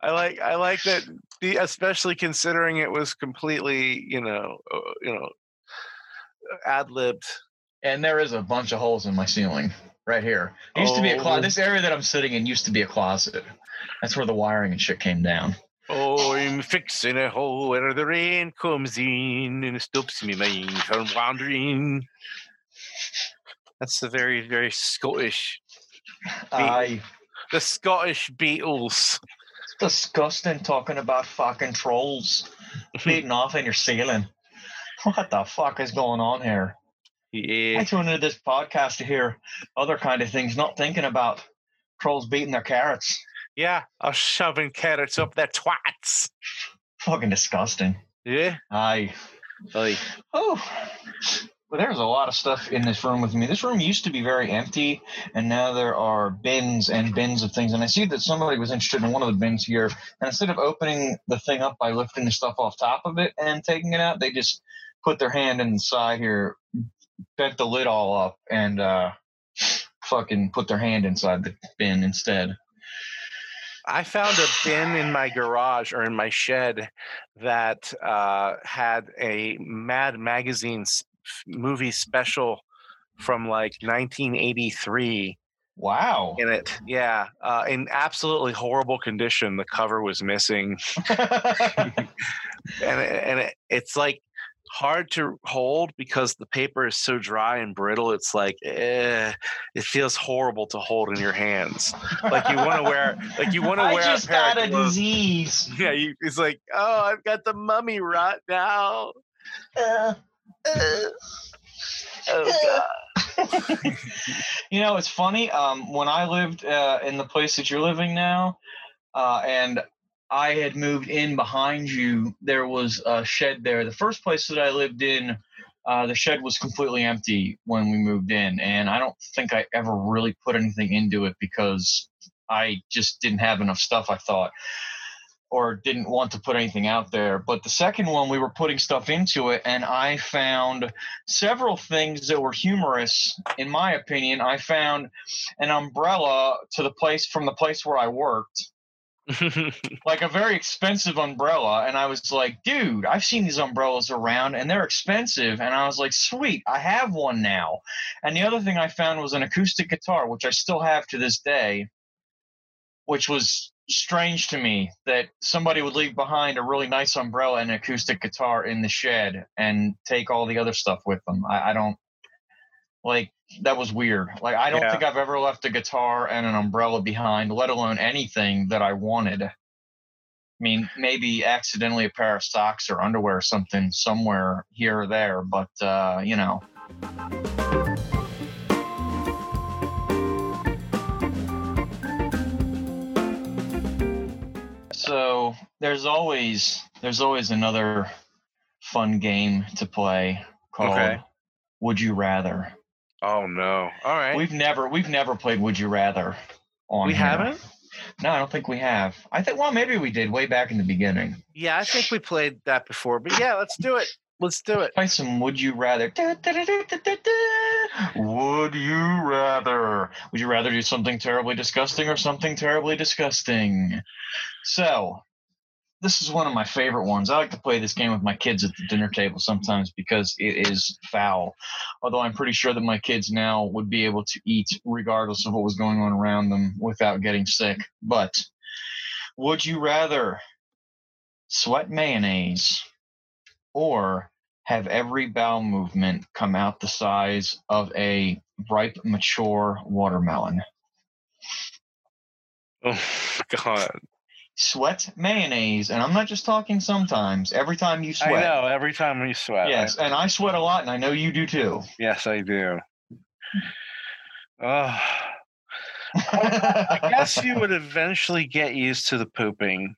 A: I like I like that especially considering it was completely, you know, uh, you know, ad libbed.
B: And there is a bunch of holes in my ceiling right here. It used to be a
A: Oh.
B: closet. This area that I'm sitting in used to be a closet. That's where the wiring and shit came down.
A: Oh, I'm fixing a hole where the rain comes in and it stops me mind from wandering. That's the very, very Scottish,
B: I
A: the Scottish Beatles.
B: Disgusting talking about fucking trolls beating off in your ceiling. What the fuck is going on here? I
A: Yeah,
B: tune into this podcast to hear other kind of things, not thinking about trolls beating their carrots.
A: yeah, I'm shoving carrots up their twats.
B: Fucking disgusting.
A: Yeah,
B: I
A: like
B: oh well, there's a lot of stuff in this room with me. This room used to be very empty, and now there are bins and bins of things. And I see that somebody was interested in one of the bins here. And instead of opening the thing up by lifting the stuff off top of it and taking it out, they just put their hand inside here, bent the lid all up, and uh, fucking put their hand inside the bin instead.
A: I found a bin in my garage or in my shed that uh, had a Mad Magazine movie special from like 1983
B: Wow.
A: in it. Yeah, uh, in absolutely horrible condition. The cover was missing, and it, and it, it's like hard to hold because the paper is so dry and brittle. It's like, eh, it feels horrible to hold in your hands. Like you want to wear, like you want to wear.
B: I just
A: a
B: got a disease.
A: Yeah, you, it's like, oh, I've got the mummy rot now.
B: Uh,
A: Oh god.
B: you know, it's funny. Um, when I lived uh, in the place that you're living now, uh, and I had moved in behind you, there was a shed there. The first place that I lived in, uh, the shed was completely empty when we moved in, and I don't think I ever really put anything into it because I just didn't have enough stuff. I thought. Or didn't want to put anything out there. But the second one, we were putting stuff into it, and I found several things that were humorous in my opinion. I found an umbrella to the place from the place where i worked. Like a very expensive umbrella and i was like dude i've seen these umbrellas around and they're expensive. And i was like sweet i have one now. And the other thing i found was an acoustic guitar which i still have to this day which was strange to me that somebody would leave behind a really nice umbrella and acoustic guitar in the shed and take all the other stuff with them. I, I don't like that was weird. Like I don't
A: Yeah.
B: think I've ever left a guitar and an umbrella behind, let alone anything that I wanted. I mean, maybe accidentally a pair of socks or underwear or something somewhere here or there, but uh, you know. So there's always there's always another fun game to play called
A: Okay.
B: Would You Rather.
A: oh no. All right.
B: We've never we've never played Would You Rather on
A: we
B: here.
A: haven't?
B: No, I don't think we have. I think well maybe we did way back in the beginning.
A: Yeah, I think we played that before. But yeah, let's do it. Let's do it.
B: Play some Would You Rather. Da, da, da. Would you rather? Would you rather do something terribly disgusting or something terribly disgusting? So, this is one of my favorite ones. I like to play this game with my kids at the dinner table sometimes because it is foul. Although I'm pretty sure that my kids now would be able to eat regardless of what was going on around them without getting sick. But would you rather sweat mayonnaise or have every bowel movement come out the size of a ripe, mature watermelon?
A: Oh god.
B: Sweat mayonnaise, and I'm not just talking sometimes. Every time you sweat.
A: I know. Every time we sweat. I-
B: Yes, and I sweat a lot, and I know you do too.
A: yes, I do. Oh, I guess you would eventually get used to the pooping.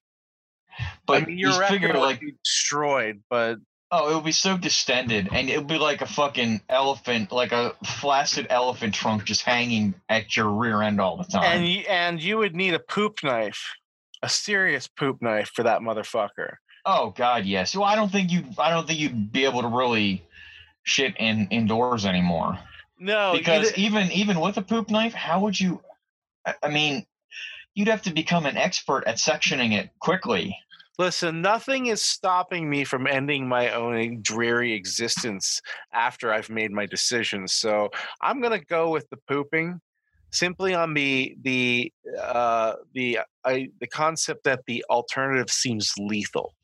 B: but
A: I mean, your
B: you
A: record
B: figure like,
A: destroyed, but
B: oh, it would be so distended, and it would be like a fucking elephant, like a flaccid elephant trunk just hanging at your rear end all the time.
A: and y- and you would need a poop knife, a serious poop knife for that motherfucker.
B: Oh God, yes. Well, I don't think you. I don't think you'd be able to really shit in indoors anymore
A: No,
B: because even even with a poop knife, how would you? I mean, you'd have to become an expert at sectioning it quickly.
A: Listen, nothing is stopping me from ending my own dreary existence after I've made my decisions. So I'm gonna go with the pooping, simply on the the uh, the I, the concept that the alternative seems lethal.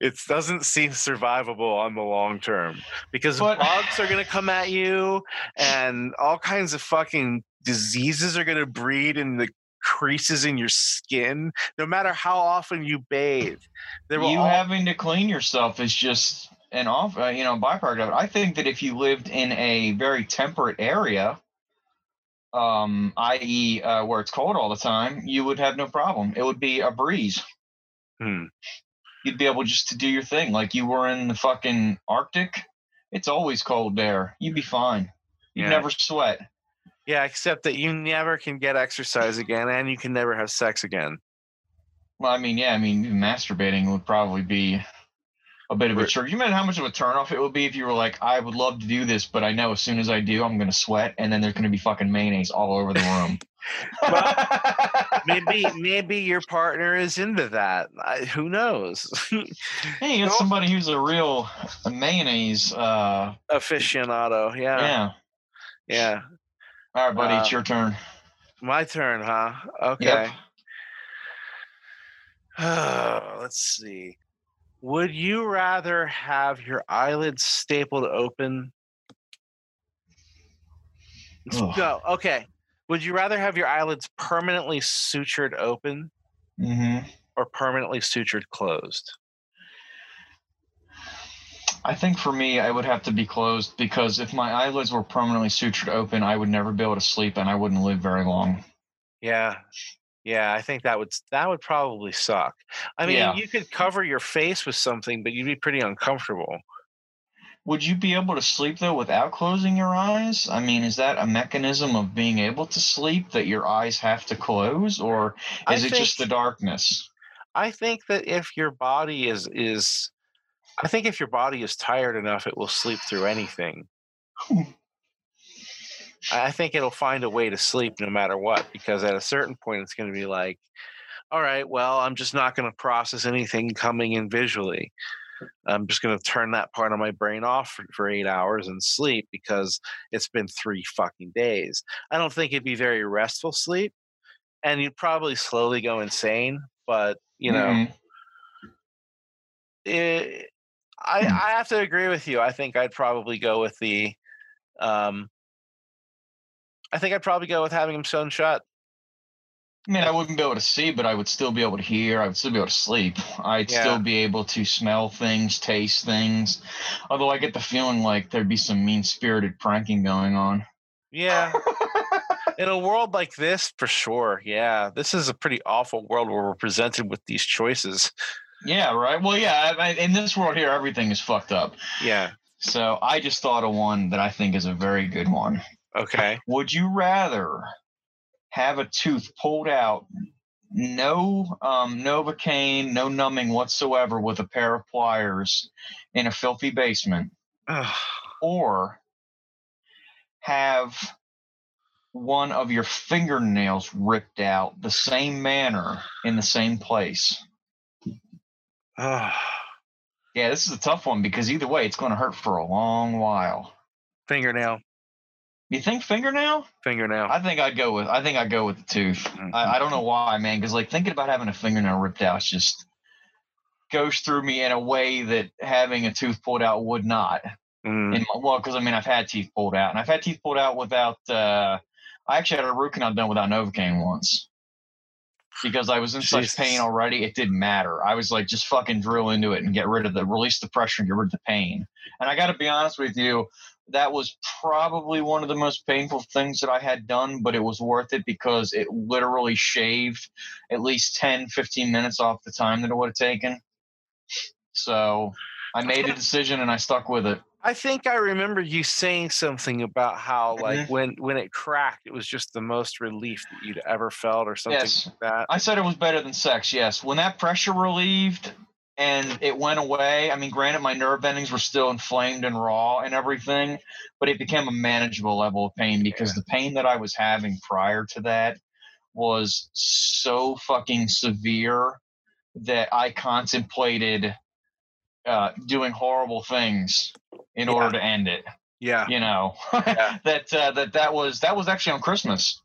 A: it doesn't seem survivable on the long term because
B: But-
A: bugs are going to come at you and all kinds of fucking diseases are going to breed in the creases in your skin no matter how often you bathe there
B: you
A: all-
B: having to clean yourself is just an off, uh, you know, byproduct of it. I think that if you lived in a very temperate area, um, i.e., uh, where it's cold all the time, you would have no problem. It would be a breeze.
A: Hmm.
B: You'd be able just to do your thing, like you were in the fucking Arctic. It's always cold there. You'd be fine. You'd
A: Yeah.
B: never sweat.
A: Yeah except that you never can get exercise again and you can never have sex again
B: Well, I mean, yeah, I mean, masturbating would probably be a bit of a chore. You imagine how much of a turnoff it would be if you were like, I would love to do this, but I know as soon as I do, I'm going to sweat, and then there's going to be fucking mayonnaise all over the room.
A: maybe maybe your partner is into that I, who knows
B: hey, you got somebody who's a real mayonnaise. Uh,
A: aficionado yeah
B: yeah.
A: yeah
B: All right, buddy, it's
A: Uh,
B: your turn.
A: my turn huh okay
B: Yep.
A: let's see Would you rather have your eyelids stapled open?
B: Ugh.
A: go. Okay. Would you rather have your eyelids permanently sutured open
B: Mm-hmm.
A: or permanently sutured closed?
B: I think for me, I would have to be closed because if my eyelids were permanently sutured open, I would never be able to sleep and I wouldn't live very long.
A: Yeah. Yeah, I think that would that would probably suck. I mean,
B: Yeah.
A: you could cover your face with something, but you'd be pretty uncomfortable.
B: Would you be able to sleep though without closing your eyes? I mean, is that a mechanism of being able to sleep that your eyes have to close, or
A: I
B: is it just the darkness?
A: I think that if your body is is I think if your body is tired enough, it will sleep through anything. I I think it'll find a way to sleep no matter what, because at a certain point, it's going to be like, all right, well, I'm just not going to process anything coming in visually. I'm just going to turn that part of my brain off for, for eight hours and sleep because it's been three fucking days. I don't think it'd be very restful sleep, and you'd probably slowly go insane. But you know,
B: Mhm.
A: it, I,
B: Hmm.
A: I have to agree with you. I think I'd probably go with the, um, I think I'd probably go with having him sewn shut.
B: I mean, I wouldn't be able to see, but I would still be able to hear. I would still be able to sleep. I'd
A: Yeah.
B: still be able to smell things, taste things. Although I get the feeling like there'd be some mean spirited pranking going on.
A: Yeah. In a world like this, for sure. Yeah. This is a pretty awful world where we're presented with these choices.
B: Yeah, right. Well, yeah. I, in this world here, everything is fucked up.
A: Yeah.
B: So I just thought of one that I think is a very good one.
A: Okay.
B: Would you rather have a tooth pulled out, no um, Novocaine, no numbing whatsoever, with a pair of pliers in a filthy basement,
A: Ugh.
B: or have one of your fingernails ripped out the same manner in the same place?
A: Ugh.
B: Yeah, this is a tough one because either way, it's going to hurt for a long while.
A: Fingernail.
B: You think fingernail?
A: Fingernail.
B: I think I'd go with. I think I'd go with the tooth.
A: Mhm.
B: I, I don't know why, man. Because like thinking about having a fingernail ripped out just goes through me in a way that having a tooth pulled out would not.
A: Mm.
B: In my, well, because I mean, I've had teeth pulled out, and I've had teeth pulled out without. Uh, I actually had a root canal done without Novocaine once. Because I was in such pain already, it didn't matter. I was like, just fucking drill into it and get rid of the, release the pressure and get rid of the pain. And I got to be honest with you, that was probably one of the most painful things that I had done, but it was worth it because it literally shaved at least 10, 15 minutes off the time that it would have taken. So I made a decision and I stuck with it.
A: I think I remember you saying something about how, like,
B: Mhm.
A: when when it cracked, it was just the most relief that you'd ever felt, or something
B: Yes.
A: like that.
B: I said it was better than sex, yes. When that pressure relieved and it went away, I mean, granted, my nerve endings were still inflamed and raw and everything, but it became a manageable level of pain because the pain that I was having prior to that was so fucking severe that I contemplated uh, doing horrible things in
A: Yeah.
B: order to end it.
A: Yeah.
B: You know
A: Yeah.
B: that uh, that that was that was actually on Christmas.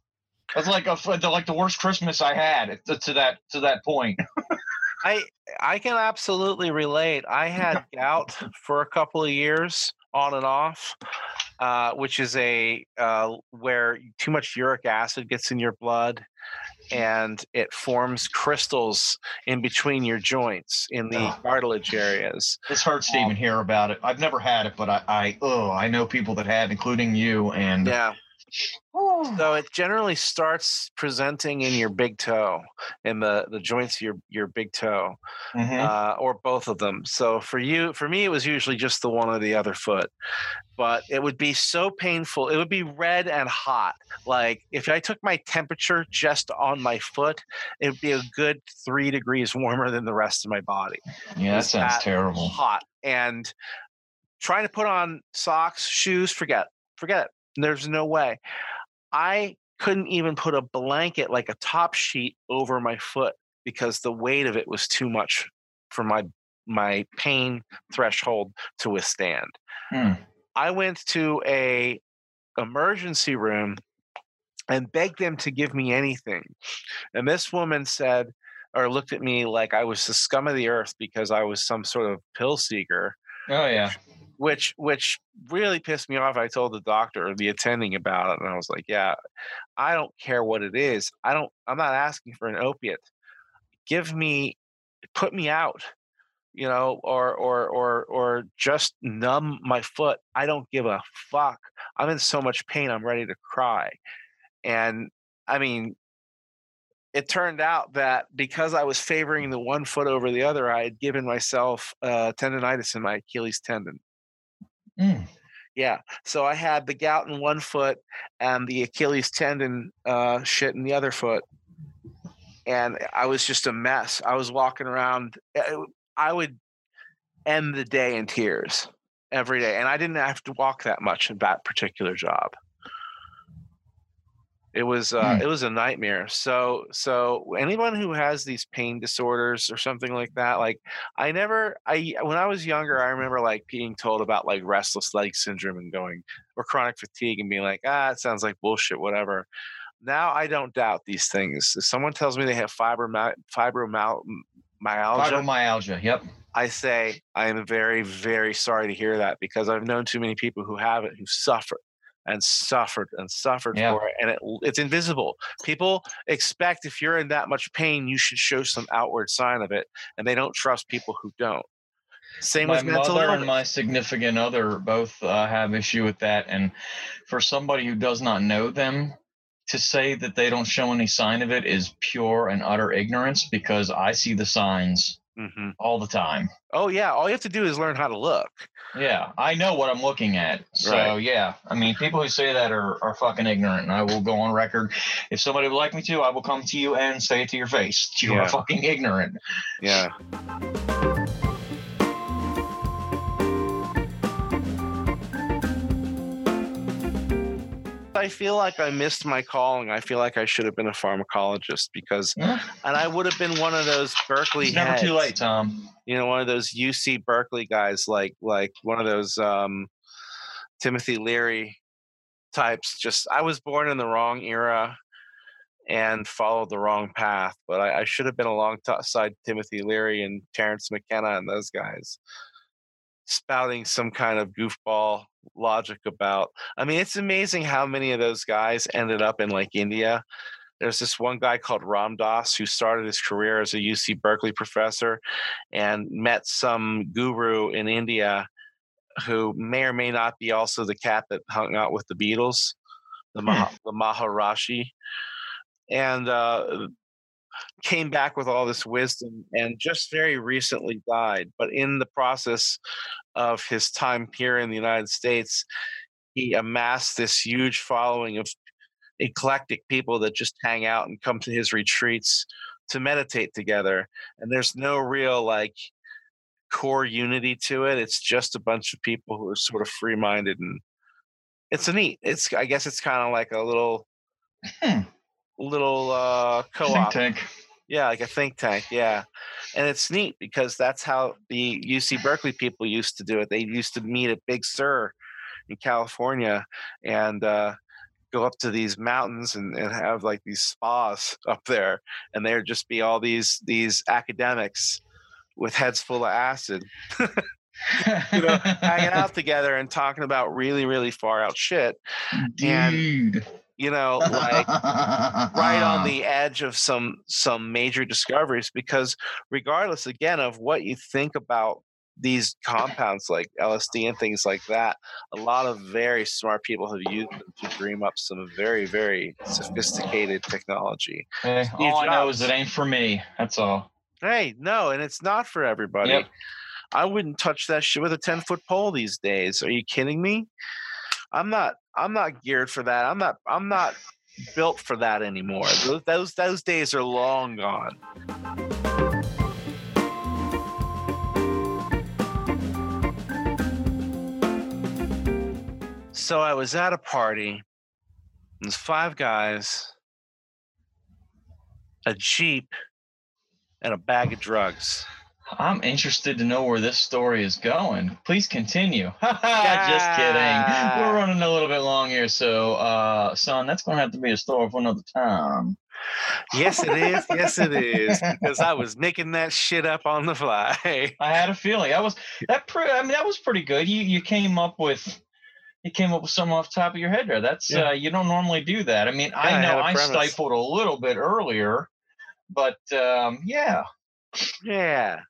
B: That's like a the, like the worst Christmas I had to, to that to that point.
A: I I can absolutely relate. I had gout for a couple of years, on and off, uh, which is a uh, where too much uric acid gets in your blood, and it forms crystals in between your joints in the
B: Ugh.
A: cartilage areas.
B: This hurts to even um, hear about it. I've never had it, but I I oh I know people that have, including you. And
A: Yeah. So it generally starts presenting in your big toe, in the the joints of your your big toe.
B: Mhm.
A: uh, or both of them. So for you, for me, it was usually just the one or the other foot. But it would be so painful. It would be red and hot. Like if I took my temperature just on my foot, it would be a good three degrees warmer than the rest of my body.
B: yeah, that sounds
A: that
B: terrible.
A: Hot and trying to put on socks, shoes, forget, forget. it. There's no way. I couldn't even put a blanket like a top sheet over my foot because the weight of it was too much for my my pain threshold to withstand.
B: Hmm.
A: I went to a emergency room and begged them to give me anything. And this woman said, or looked at me like I was the scum of the earth because I was some sort of pill seeker.
B: Oh yeah.
A: Which which really pissed me off. I told the doctor or the attending about it, and I was like, "Yeah, I don't care what it is. I don't. I'm not asking for an opiate. Give me, put me out, you know, or or or or just numb my foot. I don't give a fuck. I'm in so much pain. I'm ready to cry." And I mean, it turned out that because I was favoring the one foot over the other, I had given myself uh, tendonitis in my Achilles tendon.
B: Mm.
A: Yeah, so I had the gout in one foot and the Achilles tendon uh, shit in the other foot, and I was just a mess. I was walking around. eh, I would end the day in tears every day, and I didn't have to walk that much in that particular job. It was uh,
B: Hmm.
A: it was a nightmare. So so anyone who has these pain disorders or something like that, like I never I when I was younger, I remember like being told about like restless leg syndrome and going or chronic fatigue and being like, ah, it sounds like bullshit, whatever. Now I don't doubt these things. If someone tells me they have fibromyalgia, fibromyalgia,
B: Fibromyalgia. Yep.
A: I say I am very, very sorry to hear that because I've known too many people who have it who suffered and suffered and suffered
B: Yeah.
A: for it, and it, it's invisible. People expect if you're in that much pain, you should show some outward sign of it, and they don't trust people who don't. Same
B: my
A: with mental
B: mother
A: illness.
B: and my significant other both uh, have issue with that and for somebody who does not know them to say that they don't show any sign of it is pure and utter ignorance because i see the signs
A: hmm
B: all the time
A: Oh yeah, all you have to do is learn how to look.
B: yeah i know what i'm looking at so
A: Right.
B: yeah i mean people who say that are, are fucking ignorant and i will go on record if somebody would like me to i will come to you and say it to your face you
A: Yeah.
B: are fucking ignorant
A: Yeah. I feel like I missed my calling. I feel like I should have been a pharmacologist because,
B: Yeah.
A: and I would have been one of those Berkeley
B: it's never too late tom
A: you know, one of those UC Berkeley guys, like like one of those um, Timothy Leary types. Just I was born in the wrong era and followed the wrong path, but I, I should have been alongside Timothy Leary and Terence McKenna and those guys, spouting some kind of goofball logic about. I mean, it's amazing how many of those guys ended up in like India. There's this one guy called Ram Dass who started his career as a UC Berkeley professor and met some guru in India who may or may not be also the cat that hung out with the Beatles, the, Maha, the Maharishi, and uh, came back with all this wisdom and just very recently died. But in the process of his time here in the United States, he amassed this huge following of eclectic people that just hang out and come to his retreats to meditate together. And there's no real like core unity to it. It's just a bunch of people who are sort of free minded and it's a neat. It's I guess it's kind of like a little
B: Hmm.
A: little uh co-op.
B: tank
A: Yeah, like a think tank. Yeah. And it's neat because that's how the UC Berkeley people used to do it. They used to meet at Big Sur in California and uh, go up to these mountains and, and have like these spas up there. And there'd just be all these these academics with heads full of acid, you know, hanging out together and talking about really, really far out shit. And-
B: Dude.
A: You know, like right on the edge of some some major discoveries because regardless again of what you think about these compounds like LSD and things like that, a lot of very smart people have used them to dream up some very, very sophisticated technology.
B: Hey,
A: Steve
B: all I know is it ain't for me. That's all.
A: Hey, no, and it's not for everybody.
B: Yep.
A: I wouldn't touch that shit with a 10 foot pole these days. Are you kidding me? I'm not I'm not geared for that. I'm not I'm not built for that anymore. Those those, those days are long gone. So I was at a party. There's five guys, a jeep, and a bag of drugs.
B: I'm interested to know where this story is going. Please continue. Just kidding. We're running a little bit long here, so uh son, that's gonna have to be a story for another time.
A: Yes, it is. Yes, it is. Because I was making that shit up on the fly.
B: I had a feeling that was that. Pre- I mean, that was pretty good. You you came up with you came up with something off the top of your head there. That's
A: Yeah.
B: uh, you don't normally do that. I mean,
A: I
B: I know I,
A: premise.
B: stifled a little bit earlier, but um, yeah,
A: Yeah.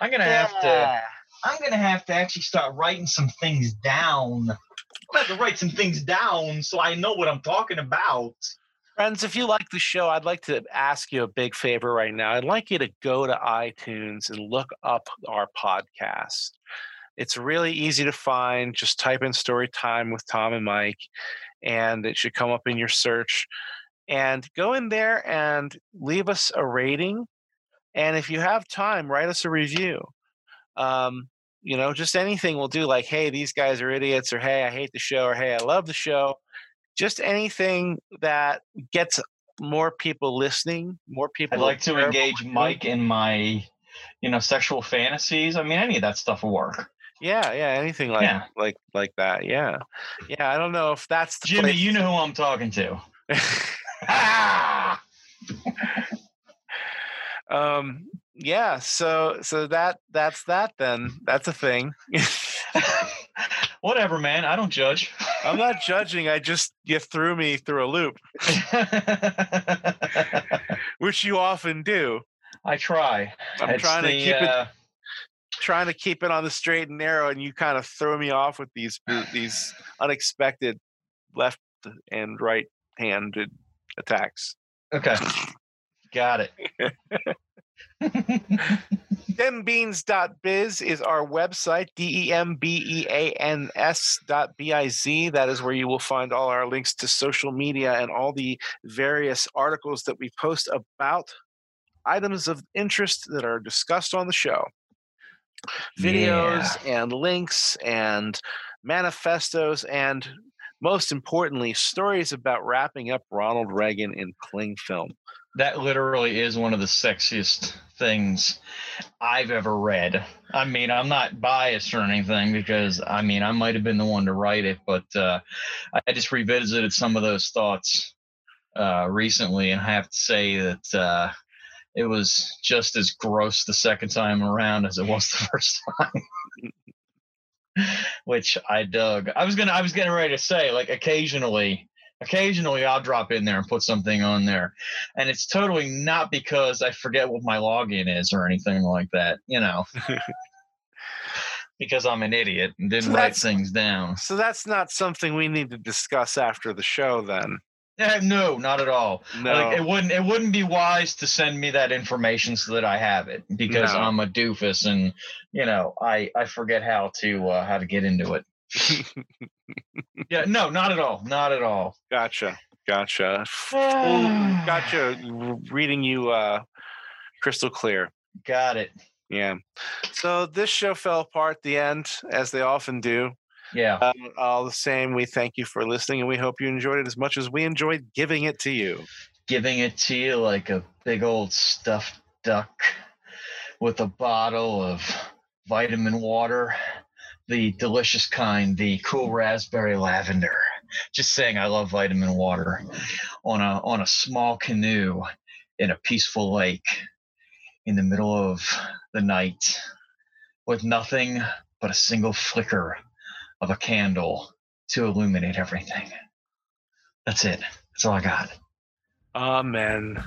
B: I'm gonna have to. I'm gonna have to actually start writing some things down. I'm have to write some things down so I know what I'm talking about.
A: Friends, if you like the show, I'd like to ask you a big favor right now. I'd like you to go to iTunes and look up our podcast. It's really easy to find. Just type in Story Time with Tom and Mike, and it should come up in your search. And go in there and leave us a rating. And if you have time, write us a review. Um, you know, just anything will do, like, hey, these guys are idiots, or hey, I hate the show, or hey, I love the show just anything that gets more people listening, more people.
B: I'd like to engage
A: what we're doing.
B: Mike in my, you know, sexual fantasies. I mean, any of that stuff will work.
A: Yeah, yeah, anything like
B: Yeah.
A: like like that. Yeah, yeah. I don't know if that's the
B: Jimmy,
A: place-
B: you know who I'm talking to. Ah!
A: um, yeah. So so that that's that. Then that's a thing.
B: Whatever, man. I don't judge.
A: I'm not judging. I just you threw me through a loop, which you often do.
B: I try.
A: I'm
B: It's
A: trying to
B: the,
A: keep it
B: uh,
A: trying to keep it on the straight and narrow, and you kind of throw me off with these these unexpected left and right handed attacks.
B: Okay. Got it.
A: Dembeans.biz is our website, D E M B E A N S dot B I Z. That is where you will find all our links to social media and all the various articles that we post about items of interest that are discussed on the show. Videos and links and manifestos and most importantly, stories about wrapping up Ronald Reagan in cling film.
B: That literally is one of the sexiest things I've ever read. I mean, I'm not biased or anything because I mean, I might have been the one to write it, but uh, I just revisited some of those thoughts uh, recently, and I have to say that uh, it was just as gross the second time around as it was the first time. Which I dug. I was gonna. I was getting ready to say, like, occasionally, occasionally, I'll drop in there and put something on there, and it's totally not because I forget what my login is or anything like that. You know, because I'm an idiot and didn't
A: So
B: write things down.
A: So that's not something we need to discuss after the show, then.
B: Eh, no, not at all.
A: No.
B: Like, it wouldn't. It wouldn't be wise to send me that information so that I have it because
A: No.
B: I'm a doofus and you know I I forget how to uh, how to get into it. Yeah, no, not at all. Not at all.
A: gotcha. Gotcha. Gotcha. Reading you uh, crystal clear.
B: Got it.
A: Yeah. So this show fell apart at the end, as they often do.
B: Yeah.
A: Um, all the same, we thank you for listening, and we hope you enjoyed it as much as we enjoyed giving it to you.
B: Giving it to you like a big old stuffed duck with a bottle of vitamin water, the delicious kind, the cool raspberry lavender. Just saying I love vitamin water on a on a small canoe in a peaceful lake in the middle of the night with nothing but a single flicker of a candle to illuminate everything. That's it. That's all I got.
A: Amen.